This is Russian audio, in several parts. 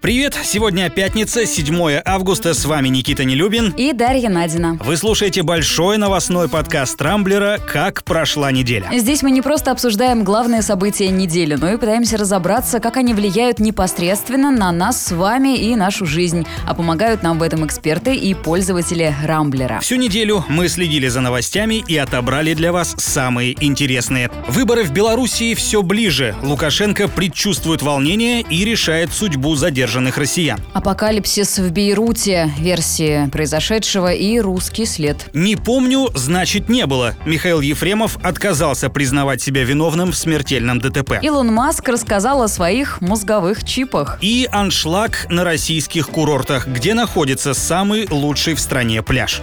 Привет! Сегодня пятница, 7 августа. С вами Никита Нелюбин. И Дарья Надина. Вы слушаете большой новостной подкаст Трамблера «Как прошла неделя». Здесь мы не просто обсуждаем главные события недели, но и пытаемся разобраться, как они влияют непосредственно на нас с вами и нашу жизнь. А помогают нам в этом эксперты и пользователи Рамблера. Всю неделю мы следили за новостями и отобрали для вас самые интересные. Выборы в Белоруссии все ближе. Лукашенко предчувствует волнение и решает судьбу задержанных задержанных россиян. Апокалипсис в Бейруте, версии произошедшего и русский след. Не помню, значит не было. Михаил Ефремов отказался признавать себя виновным в смертельном ДТП. Илон Маск рассказал о своих мозговых чипах. И аншлаг на российских курортах, где находится самый лучший в стране пляж.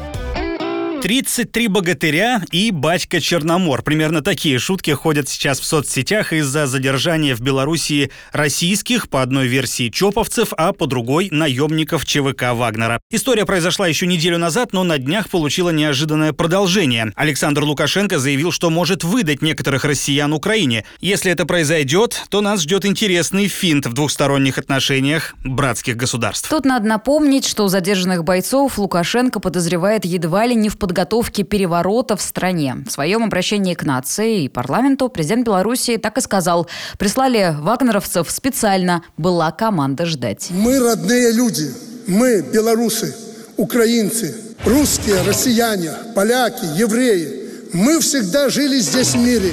33 богатыря и батька Черномор. Примерно такие шутки ходят сейчас в соцсетях из-за задержания в Белоруссии российских, по одной версии, чоповцев, а по другой – наемников ЧВК Вагнера. История произошла еще неделю назад, но на днях получила неожиданное продолжение. Александр Лукашенко заявил, что может выдать некоторых россиян Украине. Если это произойдет, то нас ждет интересный финт в двухсторонних отношениях братских государств. Тут надо напомнить, что задержанных бойцов Лукашенко подозревает едва ли не в подготовке переворота в стране. В своем обращении к нации и парламенту президент Беларуси так и сказал. Прислали вагнеровцев специально. Была команда ждать. Мы родные люди. Мы белорусы, украинцы, русские, россияне, поляки, евреи. Мы всегда жили здесь в мире.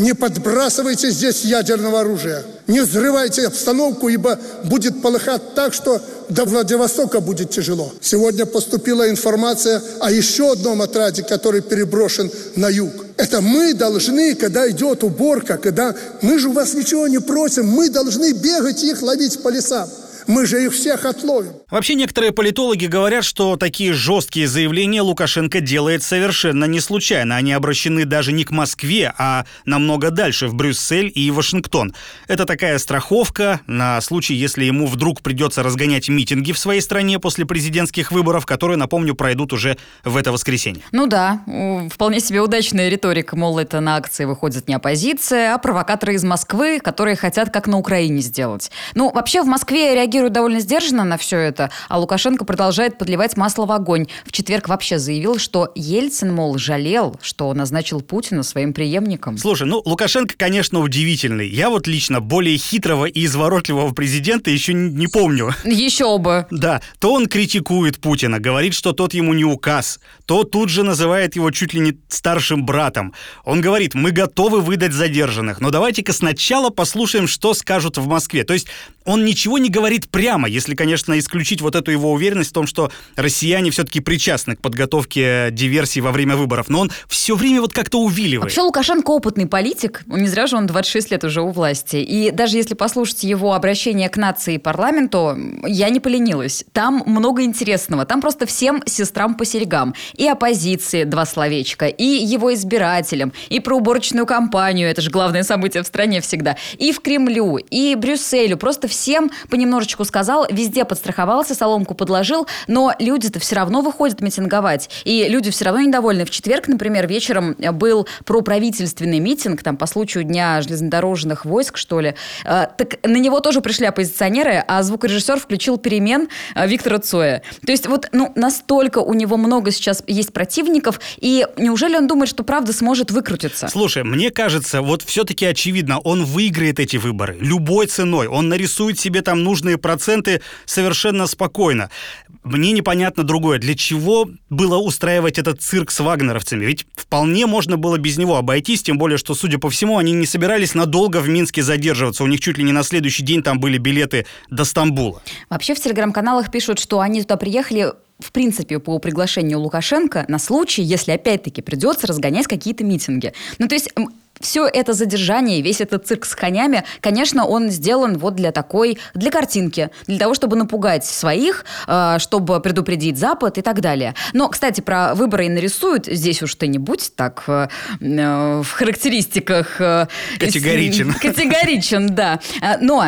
Не подбрасывайте здесь ядерного оружия. Не взрывайте обстановку, ибо будет полыхать так, что до Владивостока будет тяжело. Сегодня поступила информация о еще одном отряде, который переброшен на юг. Это мы должны, когда идет уборка, когда мы же у вас ничего не просим, мы должны бегать их ловить по лесам. Мы же их всех отловим. Вообще, некоторые политологи говорят, что такие жесткие заявления Лукашенко делает совершенно не случайно. Они обращены даже не к Москве, а намного дальше, в Брюссель и Вашингтон. Это такая страховка на случай, если ему вдруг придется разгонять митинги в своей стране после президентских выборов, которые, напомню, пройдут уже в это воскресенье. Ну да, вполне себе удачная риторика, мол, это на акции выходит не оппозиция, а провокаторы из Москвы, которые хотят как на Украине сделать. Ну, вообще в Москве реагируют реагирует довольно сдержанно на все это, а Лукашенко продолжает подливать масло в огонь. В четверг вообще заявил, что Ельцин, мол, жалел, что назначил Путина своим преемником. Слушай, ну, Лукашенко, конечно, удивительный. Я вот лично более хитрого и изворотливого президента еще не помню. Еще бы. Да, то он критикует Путина, говорит, что тот ему не указ, то тут же называет его чуть ли не старшим братом. Он говорит, мы готовы выдать задержанных, но давайте-ка сначала послушаем, что скажут в Москве. То есть он ничего не говорит прямо, если, конечно, исключить вот эту его уверенность в том, что россияне все-таки причастны к подготовке диверсии во время выборов. Но он все время вот как-то увиливает. Вообще Лукашенко опытный политик. Не зря же он 26 лет уже у власти. И даже если послушать его обращение к нации и парламенту, я не поленилась. Там много интересного. Там просто всем сестрам по серегам. И оппозиции два словечка, и его избирателям, и про уборочную кампанию, это же главное событие в стране всегда, и в Кремлю, и Брюсселю. Просто всем понемножечку Ромашку сказал, везде подстраховался, соломку подложил, но люди-то все равно выходят митинговать. И люди все равно недовольны. В четверг, например, вечером был проправительственный митинг, там, по случаю Дня железнодорожных войск, что ли. А, так на него тоже пришли оппозиционеры, а звукорежиссер включил перемен а, Виктора Цоя. То есть вот ну, настолько у него много сейчас есть противников, и неужели он думает, что правда сможет выкрутиться? Слушай, мне кажется, вот все-таки очевидно, он выиграет эти выборы любой ценой. Он нарисует себе там нужные проценты совершенно спокойно. Мне непонятно другое. Для чего было устраивать этот цирк с вагнеровцами? Ведь вполне можно было без него обойтись, тем более, что, судя по всему, они не собирались надолго в Минске задерживаться. У них чуть ли не на следующий день там были билеты до Стамбула. Вообще в телеграм-каналах пишут, что они туда приехали в принципе, по приглашению Лукашенко на случай, если опять-таки придется разгонять какие-то митинги. Ну, то есть все это задержание, весь этот цирк с конями, конечно, он сделан вот для такой, для картинки, для того, чтобы напугать своих, э, чтобы предупредить Запад и так далее. Но, кстати, про выборы и нарисуют здесь уж ты не будь так э, э, в характеристиках. Категоричен. Категоричен, да. Но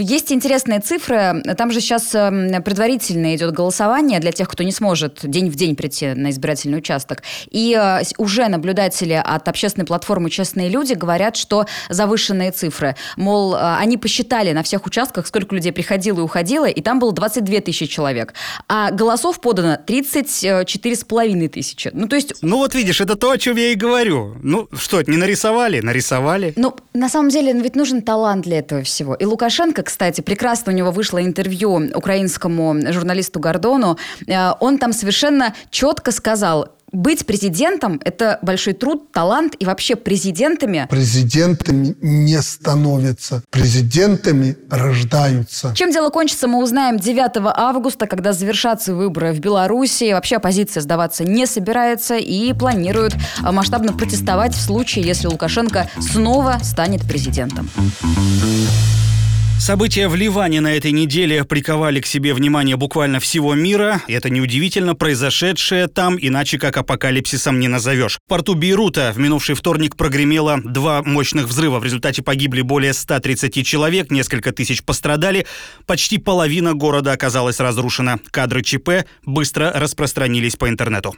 есть интересные цифры. Там же сейчас предварительно идет голосование для тех, кто не сможет день в день прийти на избирательный участок. И уже наблюдатели от общественной платформы «Честные люди говорят, что завышенные цифры. Мол, э, они посчитали на всех участках, сколько людей приходило и уходило, и там было 22 тысячи человек. А голосов подано 34 с половиной тысячи. Ну, то есть... Ну, вот видишь, это то, о чем я и говорю. Ну, что, не нарисовали? Нарисовали. Ну, на самом деле, ведь нужен талант для этого всего. И Лукашенко, кстати, прекрасно у него вышло интервью украинскому журналисту Гордону. Э, он там совершенно четко сказал, быть президентом – это большой труд, талант, и вообще президентами… Президентами не становятся, президентами рождаются. Чем дело кончится, мы узнаем 9 августа, когда завершатся выборы в Беларуси. Вообще оппозиция сдаваться не собирается и планирует а, масштабно протестовать в случае, если Лукашенко снова станет президентом. События в Ливане на этой неделе приковали к себе внимание буквально всего мира. И это неудивительно, произошедшее там, иначе как апокалипсисом не назовешь. В порту Бейрута в минувший вторник прогремело два мощных взрыва. В результате погибли более 130 человек, несколько тысяч пострадали. Почти половина города оказалась разрушена. Кадры ЧП быстро распространились по интернету.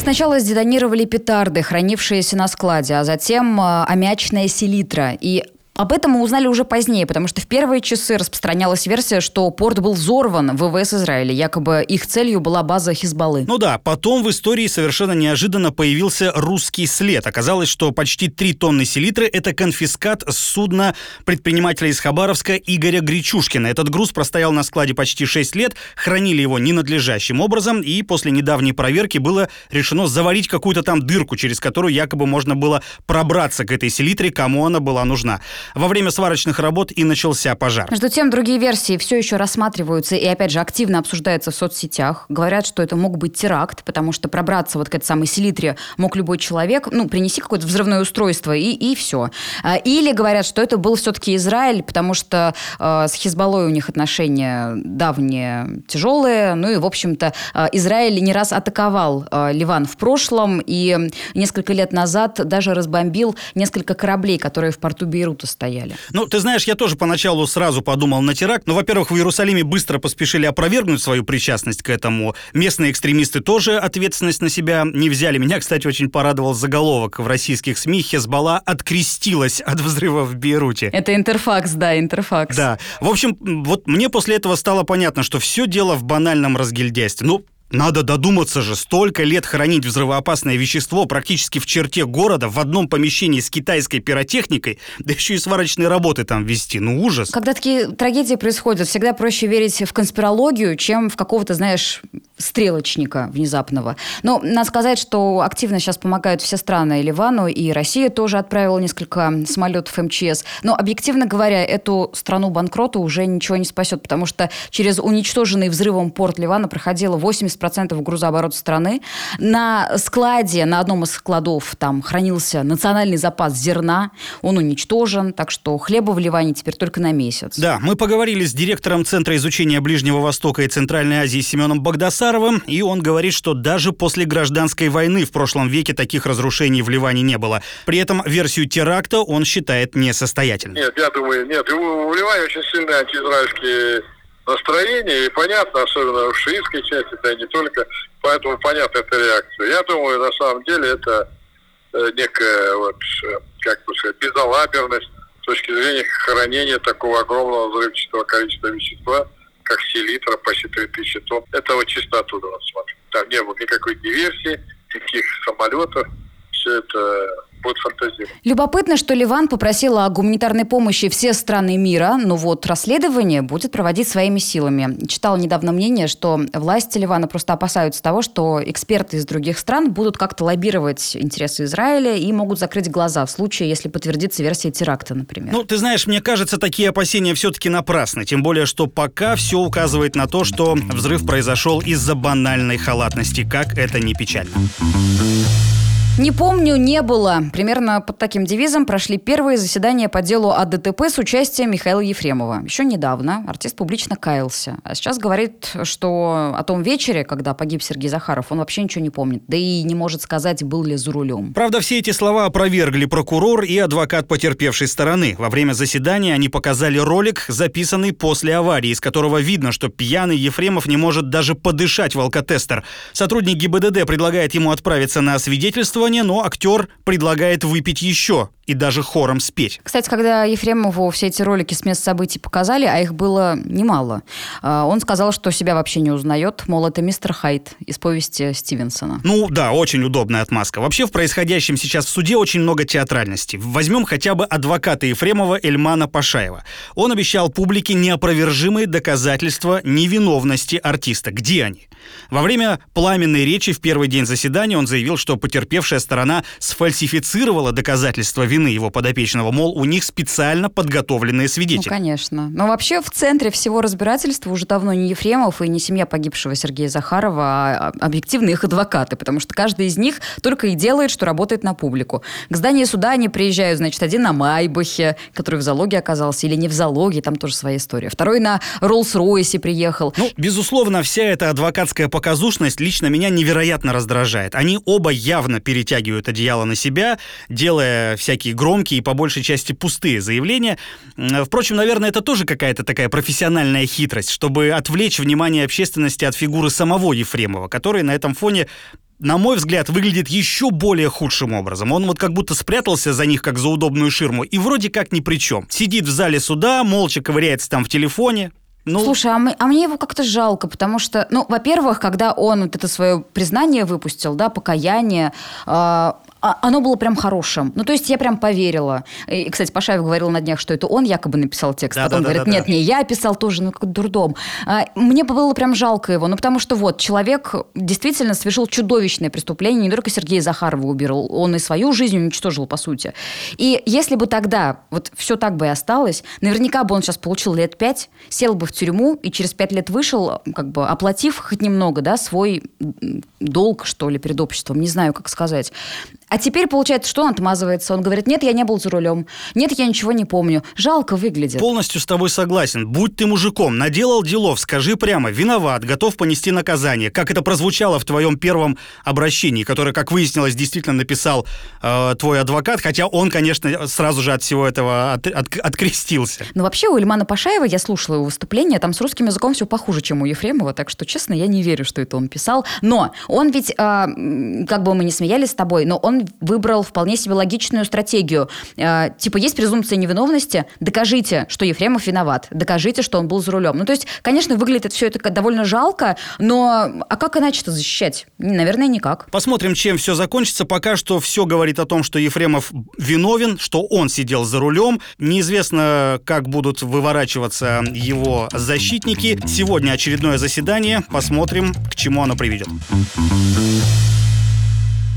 Сначала сдетонировали петарды, хранившиеся на складе, а затем э, аммиачная селитра. И об этом мы узнали уже позднее, потому что в первые часы распространялась версия, что порт был взорван в ВВС Израиля. Якобы их целью была база Хизбаллы. Ну да, потом в истории совершенно неожиданно появился русский след. Оказалось, что почти 3 тонны селитры – это конфискат с судна предпринимателя из Хабаровска Игоря Гречушкина. Этот груз простоял на складе почти 6 лет, хранили его ненадлежащим образом, и после недавней проверки было решено заварить какую-то там дырку, через которую якобы можно было пробраться к этой селитре, кому она была нужна. Во время сварочных работ и начался пожар. Между тем, другие версии все еще рассматриваются и, опять же, активно обсуждаются в соцсетях. Говорят, что это мог быть теракт, потому что пробраться вот к этой самой селитре мог любой человек. Ну, принеси какое-то взрывное устройство и, и все. А, или говорят, что это был все-таки Израиль, потому что э, с Хизбаллой у них отношения давние, тяжелые. Ну и, в общем-то, э, Израиль не раз атаковал э, Ливан в прошлом и несколько лет назад даже разбомбил несколько кораблей, которые в порту Бейрута стояли. Ну, ты знаешь, я тоже поначалу сразу подумал на теракт. Но, во-первых, в Иерусалиме быстро поспешили опровергнуть свою причастность к этому. Местные экстремисты тоже ответственность на себя не взяли. Меня, кстати, очень порадовал заголовок в российских СМИ. Хезбалла открестилась от взрыва в Бейруте. Это интерфакс, да, интерфакс. Да. В общем, вот мне после этого стало понятно, что все дело в банальном разгильдяйстве. Ну, надо додуматься же, столько лет хранить взрывоопасное вещество практически в черте города, в одном помещении с китайской пиротехникой, да еще и сварочные работы там вести. Ну, ужас. Когда такие трагедии происходят, всегда проще верить в конспирологию, чем в какого-то, знаешь, стрелочника внезапного. Но надо сказать, что активно сейчас помогают все страны Ливану, и Россия тоже отправила несколько самолетов МЧС. Но, объективно говоря, эту страну банкрота уже ничего не спасет, потому что через уничтоженный взрывом порт Ливана проходило 80% грузооборота страны. На складе, на одном из складов там хранился национальный запас зерна, он уничтожен, так что хлеба в Ливане теперь только на месяц. Да, мы поговорили с директором Центра изучения Ближнего Востока и Центральной Азии Семеном Багдасаром, Башаровым, и он говорит, что даже после гражданской войны в прошлом веке таких разрушений в Ливане не было. При этом версию теракта он считает несостоятельной. Нет, я думаю, нет. В Ливане очень сильные антиизраильские настроения, и понятно, особенно в шиитской части, да и не только, поэтому понятна эта реакция. Я думаю, на самом деле это э, некая, вот, э, как бы сказать, безалаберность с точки зрения хранения такого огромного взрывчатого количества вещества – как селитра, почти 3000 тонн. Это вот чисто оттуда вот смотрим. Там не было никакой диверсии, никаких самолетов. Все это будет фантазировать. Любопытно, что Ливан попросила о гуманитарной помощи все страны мира, но вот расследование будет проводить своими силами. Читала недавно мнение, что власти Ливана просто опасаются того, что эксперты из других стран будут как-то лоббировать интересы Израиля и могут закрыть глаза в случае, если подтвердится версия теракта, например. Ну, ты знаешь, мне кажется, такие опасения все-таки напрасны. Тем более, что пока все указывает на то, что взрыв произошел из-за банальной халатности, как это не печально. Не помню, не было. Примерно под таким девизом прошли первые заседания по делу о ДТП с участием Михаила Ефремова. Еще недавно артист публично каялся. А сейчас говорит, что о том вечере, когда погиб Сергей Захаров, он вообще ничего не помнит. Да и не может сказать, был ли за рулем. Правда, все эти слова опровергли прокурор и адвокат потерпевшей стороны. Во время заседания они показали ролик, записанный после аварии, из которого видно, что пьяный Ефремов не может даже подышать в алкотестер. Сотрудник ГИБДД предлагает ему отправиться на освидетельствование, но актер предлагает выпить еще и даже хором спеть. Кстати, когда Ефремову все эти ролики с мест событий показали, а их было немало, а, он сказал, что себя вообще не узнает, мол, это мистер Хайт из повести Стивенсона. Ну да, очень удобная отмазка. Вообще в происходящем сейчас в суде очень много театральности. Возьмем хотя бы адвоката Ефремова Эльмана Пашаева. Он обещал публике неопровержимые доказательства невиновности артиста. Где они? Во время пламенной речи в первый день заседания он заявил, что потерпевшая сторона сфальсифицировала доказательства вины его подопечного, мол, у них специально подготовленные свидетели. Ну, конечно. Но вообще в центре всего разбирательства уже давно не Ефремов и не семья погибшего Сергея Захарова, а объективно их адвокаты, потому что каждый из них только и делает, что работает на публику. К зданию суда они приезжают, значит, один на Майбахе, который в залоге оказался, или не в залоге, там тоже своя история. Второй на Роллс-Ройсе приехал. Ну, безусловно, вся эта адвокатская показушность лично меня невероятно раздражает. Они оба явно перетягивают одеяло на себя, делая всякие громкие и по большей части пустые заявления. Впрочем, наверное, это тоже какая-то такая профессиональная хитрость, чтобы отвлечь внимание общественности от фигуры самого Ефремова, который на этом фоне на мой взгляд, выглядит еще более худшим образом. Он вот как будто спрятался за них, как за удобную ширму, и вроде как ни при чем. Сидит в зале суда, молча ковыряется там в телефоне, ну... Слушай, а, мы, а мне его как-то жалко, потому что, ну, во-первых, когда он вот это свое признание выпустил, да, покаяние, э, оно было прям хорошим. Ну, то есть я прям поверила. И, кстати, Пашаев говорил на днях, что это он якобы написал текст. Да, Потом да, говорит, да, нет, да. не я писал тоже, ну, как дурдом. А, мне было прям жалко его, ну, потому что вот человек действительно совершил чудовищное преступление, не только Сергея Захарова убил, он и свою жизнь уничтожил, по сути. И если бы тогда вот все так бы и осталось, наверняка бы он сейчас получил лет пять, сел бы в тюрьму и через пять лет вышел, как бы оплатив хоть немного, да, свой долг, что ли, перед обществом, не знаю, как сказать. А теперь, получается, что он отмазывается? Он говорит, нет, я не был за рулем. Нет, я ничего не помню. Жалко выглядит. Полностью с тобой согласен. Будь ты мужиком, наделал делов, скажи прямо, виноват, готов понести наказание. Как это прозвучало в твоем первом обращении, которое, как выяснилось, действительно написал э, твой адвокат, хотя он, конечно, сразу же от всего этого от, от, открестился. Ну, вообще, у Ильмана Пашаева, я слушала его выступление, там с русским языком все похуже, чем у Ефремова, так что, честно, я не верю, что это он писал. Но он ведь, э, как бы мы не смеялись с тобой, но он выбрал вполне себе логичную стратегию. Э, типа, есть презумпция невиновности, докажите, что Ефремов виноват, докажите, что он был за рулем. Ну, то есть, конечно, выглядит все это довольно жалко, но а как иначе-то защищать? Наверное, никак. Посмотрим, чем все закончится. Пока что все говорит о том, что Ефремов виновен, что он сидел за рулем. Неизвестно, как будут выворачиваться его защитники. Сегодня очередное заседание. Посмотрим, к чему оно приведет.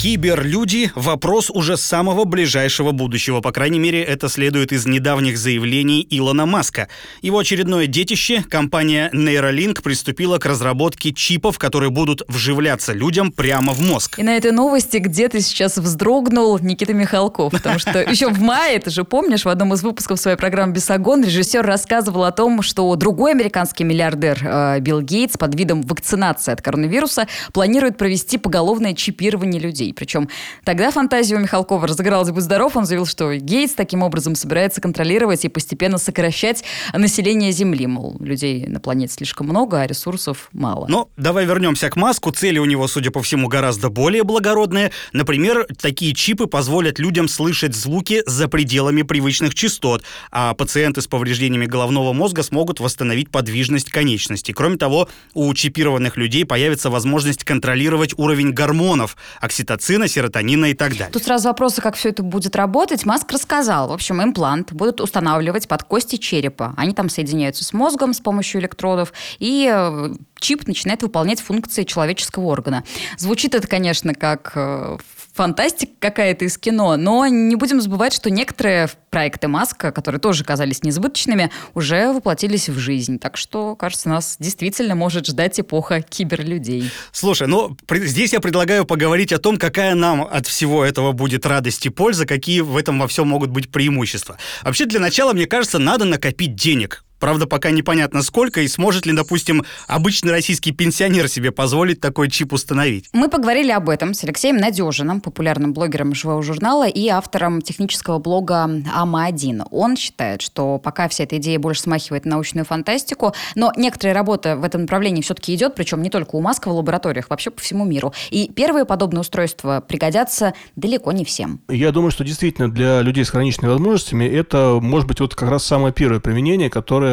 Киберлюди – вопрос уже самого ближайшего будущего. По крайней мере, это следует из недавних заявлений Илона Маска. Его очередное детище, компания Neuralink, приступила к разработке чипов, которые будут вживляться людям прямо в мозг. И на этой новости где-то сейчас вздрогнул Никита Михалков, потому что еще в мае, ты же помнишь, в одном из выпусков своей программы «Бесогон» режиссер рассказывал о том, что другой американский миллиардер э, Билл Гейтс под видом вакцинации от коронавируса планирует провести поголовное чипирование людей. Причем тогда фантазия у Михалкова разыгралась «Будь здоров», он заявил, что Гейтс таким образом собирается контролировать и постепенно сокращать население Земли. Мол, людей на планете слишком много, а ресурсов мало. Но давай вернемся к Маску. Цели у него, судя по всему, гораздо более благородные. Например, такие чипы позволят людям слышать звуки за пределами привычных частот, а пациенты с повреждениями головного мозга смогут восстановить подвижность конечностей. Кроме того, у чипированных людей появится возможность контролировать уровень гормонов, окситоцина окситоцина, серотонина и так далее. Тут сразу вопросы, как все это будет работать. Маск рассказал. В общем, имплант будут устанавливать под кости черепа. Они там соединяются с мозгом с помощью электродов, и э, чип начинает выполнять функции человеческого органа. Звучит это, конечно, как э, фантастика какая-то из кино, но не будем забывать, что некоторые проекты Маска, которые тоже казались несбыточными, уже воплотились в жизнь. Так что, кажется, нас действительно может ждать эпоха киберлюдей. Слушай, ну здесь я предлагаю поговорить о том, какая нам от всего этого будет радость и польза, какие в этом во всем могут быть преимущества. Вообще, для начала, мне кажется, надо накопить денег. Правда, пока непонятно сколько и сможет ли, допустим, обычный российский пенсионер себе позволить такой чип установить. Мы поговорили об этом с Алексеем Надежиным, популярным блогером живого журнала и автором технического блога АМА-1. Он считает, что пока вся эта идея больше смахивает на научную фантастику, но некоторая работа в этом направлении все-таки идет, причем не только у Маска в лабораториях, вообще по всему миру. И первые подобные устройства пригодятся далеко не всем. Я думаю, что действительно для людей с хроничными возможностями это может быть вот как раз самое первое применение, которое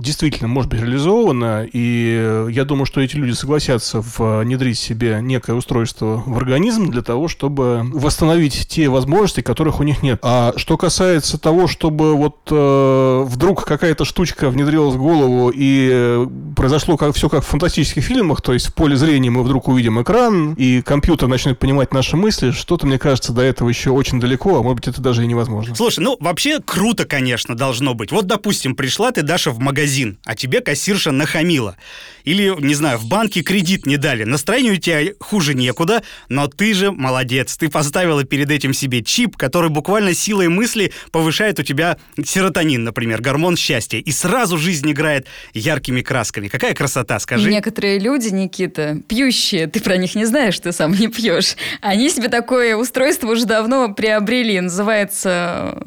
действительно может быть реализована, и я думаю, что эти люди согласятся внедрить себе некое устройство в организм для того, чтобы восстановить те возможности, которых у них нет. А что касается того, чтобы вот э, вдруг какая-то штучка внедрилась в голову и произошло как, все как в фантастических фильмах, то есть в поле зрения мы вдруг увидим экран, и компьютер начнет понимать наши мысли, что-то, мне кажется, до этого еще очень далеко, а может быть, это даже и невозможно. Слушай, ну вообще круто, конечно, должно быть. Вот, допустим, пришла ты, Даша, в магазин, а тебе кассирша нахамила. Или, не знаю, в банке кредит не дали. Настроение у тебя хуже некуда, но ты же молодец. Ты поставила перед этим себе чип, который буквально силой мысли повышает у тебя серотонин, например, гормон счастья. И сразу жизнь играет яркими красками. Какая красота, скажи. Некоторые люди, Никита, пьющие, ты про них не знаешь, ты сам не пьешь. Они себе такое устройство уже давно приобрели. Называется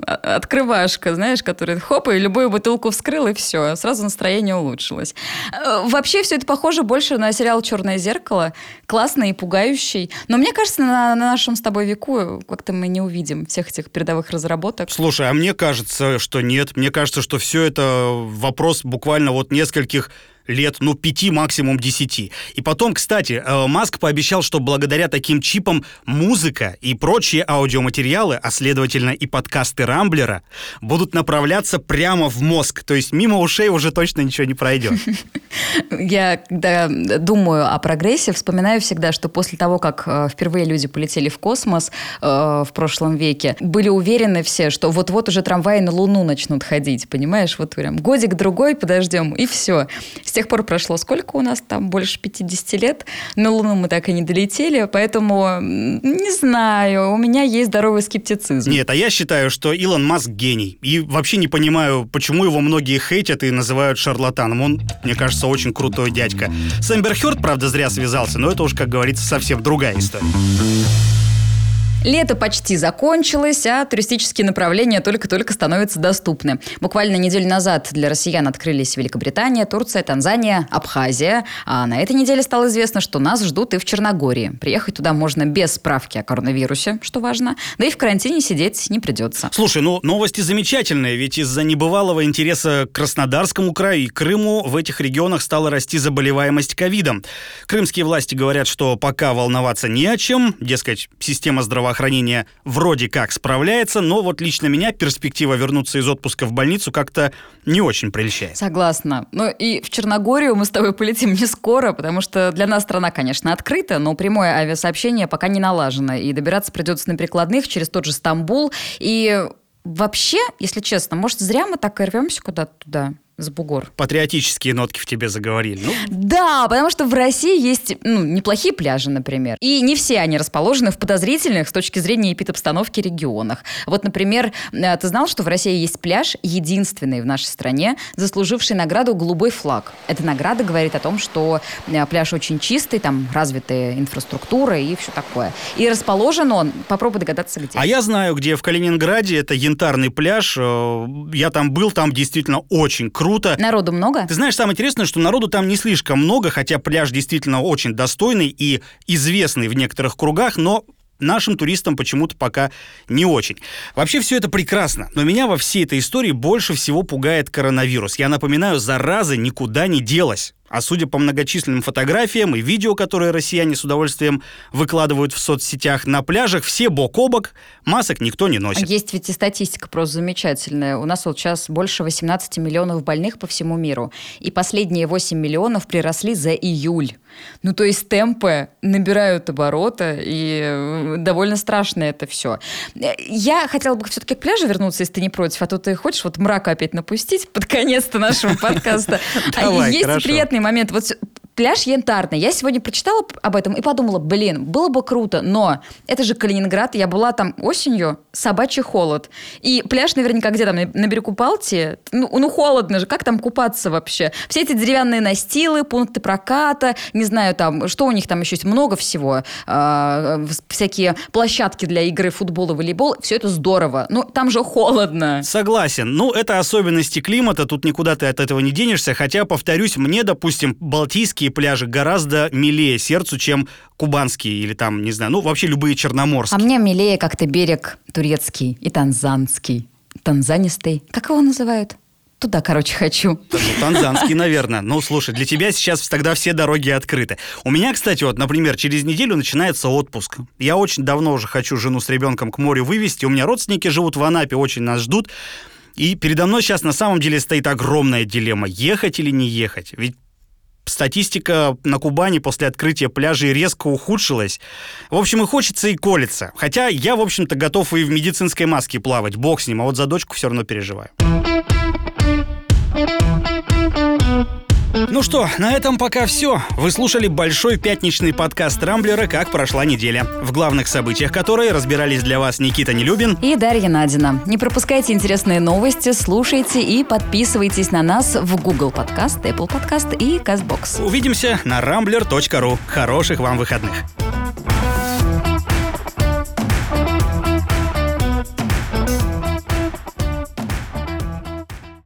а, открывашка, знаешь, который хоп, и любую бутылку вскрыл, и все. Сразу настроение улучшилось. Э, вообще все это похоже больше на сериал «Черное зеркало». Классный и пугающий. Но мне кажется, на, на нашем с тобой веку как-то мы не увидим всех этих передовых разработок. Слушай, а мне кажется, что нет. Мне кажется, что все это вопрос буквально вот нескольких лет, ну, пяти, максимум десяти. И потом, кстати, э, Маск пообещал, что благодаря таким чипам музыка и прочие аудиоматериалы, а следовательно и подкасты Рамблера, будут направляться прямо в мозг. То есть мимо ушей уже точно ничего не пройдет. Я, когда думаю о прогрессе, вспоминаю всегда, что после того, как э, впервые люди полетели в космос э, в прошлом веке, были уверены все, что вот-вот уже трамваи на Луну начнут ходить, понимаешь? Вот прям годик-другой подождем, и все. С тех пор прошло сколько у нас там? Больше 50 лет. На Луну мы так и не долетели, поэтому не знаю, у меня есть здоровый скептицизм. Нет, а я считаю, что Илон Маск гений. И вообще не понимаю, почему его многие хейтят и называют шарлатаном. Он, мне кажется, очень крутой дядька. С Хёрд, правда, зря связался, но это уж, как говорится, совсем другая история. Лето почти закончилось, а туристические направления только-только становятся доступны. Буквально неделю назад для россиян открылись Великобритания, Турция, Танзания, Абхазия. А на этой неделе стало известно, что нас ждут и в Черногории. Приехать туда можно без справки о коронавирусе, что важно. Да и в карантине сидеть не придется. Слушай, ну новости замечательные, ведь из-за небывалого интереса к Краснодарскому краю и Крыму в этих регионах стала расти заболеваемость ковидом. Крымские власти говорят, что пока волноваться не о чем, дескать, система здравоохранения здравоохранения вроде как справляется, но вот лично меня перспектива вернуться из отпуска в больницу как-то не очень прельщает. Согласна. Ну и в Черногорию мы с тобой полетим не скоро, потому что для нас страна, конечно, открыта, но прямое авиасообщение пока не налажено, и добираться придется на прикладных через тот же Стамбул. И вообще, если честно, может, зря мы так и рвемся куда-то туда? С бугор. Патриотические нотки в тебе заговорили. Ну. Да, потому что в России есть ну, неплохие пляжи, например. И не все они расположены в подозрительных с точки зрения эпидобстановки регионах. Вот, например, э, ты знал, что в России есть пляж, единственный в нашей стране, заслуживший награду «Голубой флаг». Эта награда говорит о том, что э, пляж очень чистый, там развитая инфраструктура и все такое. И расположен он, попробуй догадаться, где. А я знаю, где в Калининграде, это янтарный пляж. Э, я там был, там действительно очень круто круто. Народу много? Ты знаешь, самое интересное, что народу там не слишком много, хотя пляж действительно очень достойный и известный в некоторых кругах, но нашим туристам почему-то пока не очень. Вообще все это прекрасно, но меня во всей этой истории больше всего пугает коронавирус. Я напоминаю, зараза никуда не делась А судя по многочисленным фотографиям и видео, которые россияне с удовольствием выкладывают в соцсетях, на пляжах все бок о бок, масок никто не носит. Есть ведь и статистика просто замечательная. У нас вот сейчас больше 18 миллионов больных по всему миру. И последние 8 миллионов приросли за июль. Ну, то есть темпы набирают обороты, и э, довольно страшно это все. Я хотела бы все-таки к пляжу вернуться, если ты не против, а то ты хочешь вот мрака опять напустить под конец-то нашего подкаста. Давай, Есть хорошо. Момент. Вот пляж Янтарный. Я сегодня прочитала об этом и подумала, блин, было бы круто, но это же Калининград, я была там осенью, собачий холод. И пляж наверняка где там, на берегу Балтии? Ну, ну, холодно же, как там купаться вообще? Все эти деревянные настилы, пункты проката, не знаю, там, что у них там еще есть, много всего. А, всякие площадки для игры в футбол и волейбол, все это здорово. Но там же холодно. Согласен. Ну, это особенности климата, тут никуда ты от этого не денешься. Хотя, повторюсь, мне, допустим, балтийские пляжи гораздо милее сердцу, чем кубанские или там, не знаю, ну, вообще любые А черноморские. мне милее как-то берег турецкий и танзанский. Танзанистый. Как его называют? Туда, короче, хочу. Ну, танзанский, наверное. Ну, слушай, для тебя сейчас тогда все дороги открыты. У меня, кстати, вот, например, через неделю начинается отпуск. Я очень давно уже хочу жену с ребенком к морю вывести. У меня родственники живут в Анапе, очень нас ждут. И передо мной сейчас на самом деле стоит огромная дилемма. Ехать или не ехать? Ведь статистика на Кубани после открытия пляжей резко ухудшилась. В общем, и хочется, и колется. Хотя я, в общем-то, готов и в медицинской маске плавать. Бог с ним, а вот за дочку все равно переживаю. Ну что, на этом пока все. Вы слушали большой пятничный подкаст Рамблера «Как прошла неделя», в главных событиях которой разбирались для вас Никита Нелюбин. И Дарья Надина. Не пропускайте интересные новости, слушайте и подписывайтесь на нас в Google Подкаст, Apple Подкаст и CastBox. Увидимся на rambler.ru. Хороших вам выходных.